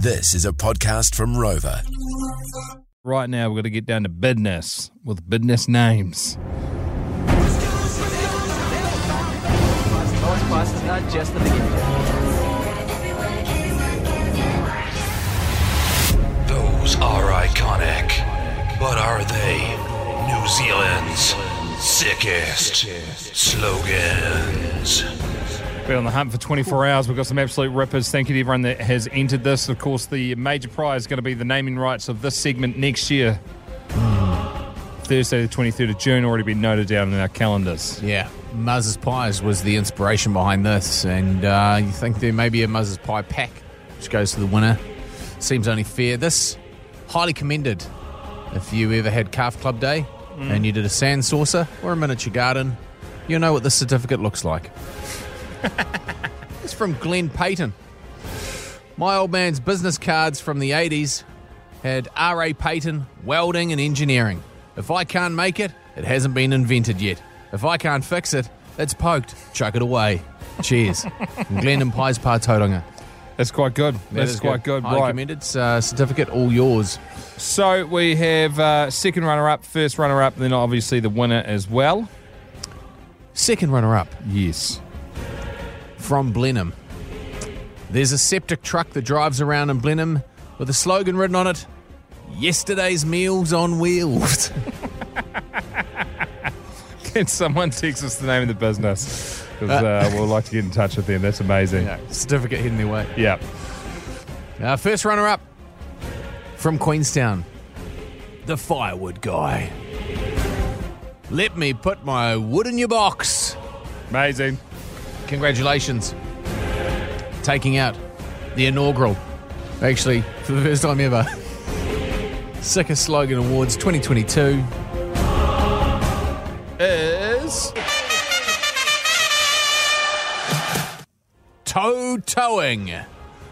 This is a podcast from Rova. Right now, we're going to get down to business with business names. Plus, it's not just the beginning. Those are iconic. But are they New Zealand's sickest slogans? Been on the hunt for 24 hours. We've got some absolute rippers. Thank you to everyone that has entered this. Of course, the major prize is going to be the naming rights of this segment next year. Thursday, the 23rd of June, already been noted down in our calendars. Yeah, Muzz's Pies was the inspiration behind this, and uh, you think there may be a Muzz's Pie pack which goes to the winner. Seems only fair. This highly commended. If you ever had Calf Club Day and you did a sand saucer or a miniature garden, you'll know what this certificate looks like. It's from Glenn Payton. My old man's business cards from the 80s had R.A. Payton, welding and engineering. If I can't make it, it hasn't been invented yet. If I can't fix it, it's poked. Chuck it away. Cheers. From Glenn and Pyes Pa Tauranga. That's quite good. That That's is quite good. Highly Right. commended. Uh, certificate all yours. So we have uh, second runner up, first runner up, then obviously the winner as well. Second runner up Yes. From Blenheim. There's a septic truck that drives around in Blenheim with a slogan written on it Yesterday's meals on wheels. Can someone text us the name of the business? Because uh, we'd like to get in touch with them. That's amazing. Yeah, certificate hidden their way. Yeah. Uh, first runner up from Queenstown, the firewood guy. Let me put my wood in your box. Amazing. Congratulations. Taking out the inaugural, actually, for the first time ever, Sickest Slogan Awards 2022 is. Toe Towing.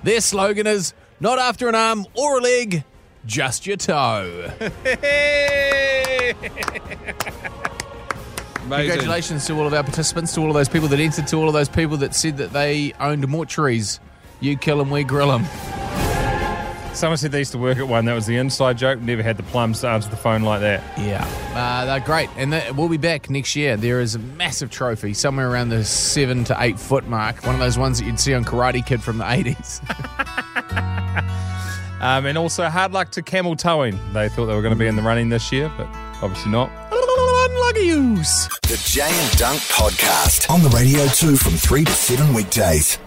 Their slogan is not after an arm or a leg, just your toe. Amazing. Congratulations to all of our participants, to all of those people that entered, to all of those people that said that they owned mortuaries. You kill them, we grill them. Someone said they used to work at one. That was the inside joke. Never had the plums to answer the phone like that. Yeah, uh, they're great, and they, we'll be back next year. There is a massive trophy somewhere around the seven to eight foot mark. One of those ones that you'd see on Karate Kid from the eighties. Um, and also, hard luck to camel towing. They thought they were going to be in the running this year, but obviously not. Unlucky yous. The Jay and Dunk Podcast on the radio too from 3 to 7 weekdays.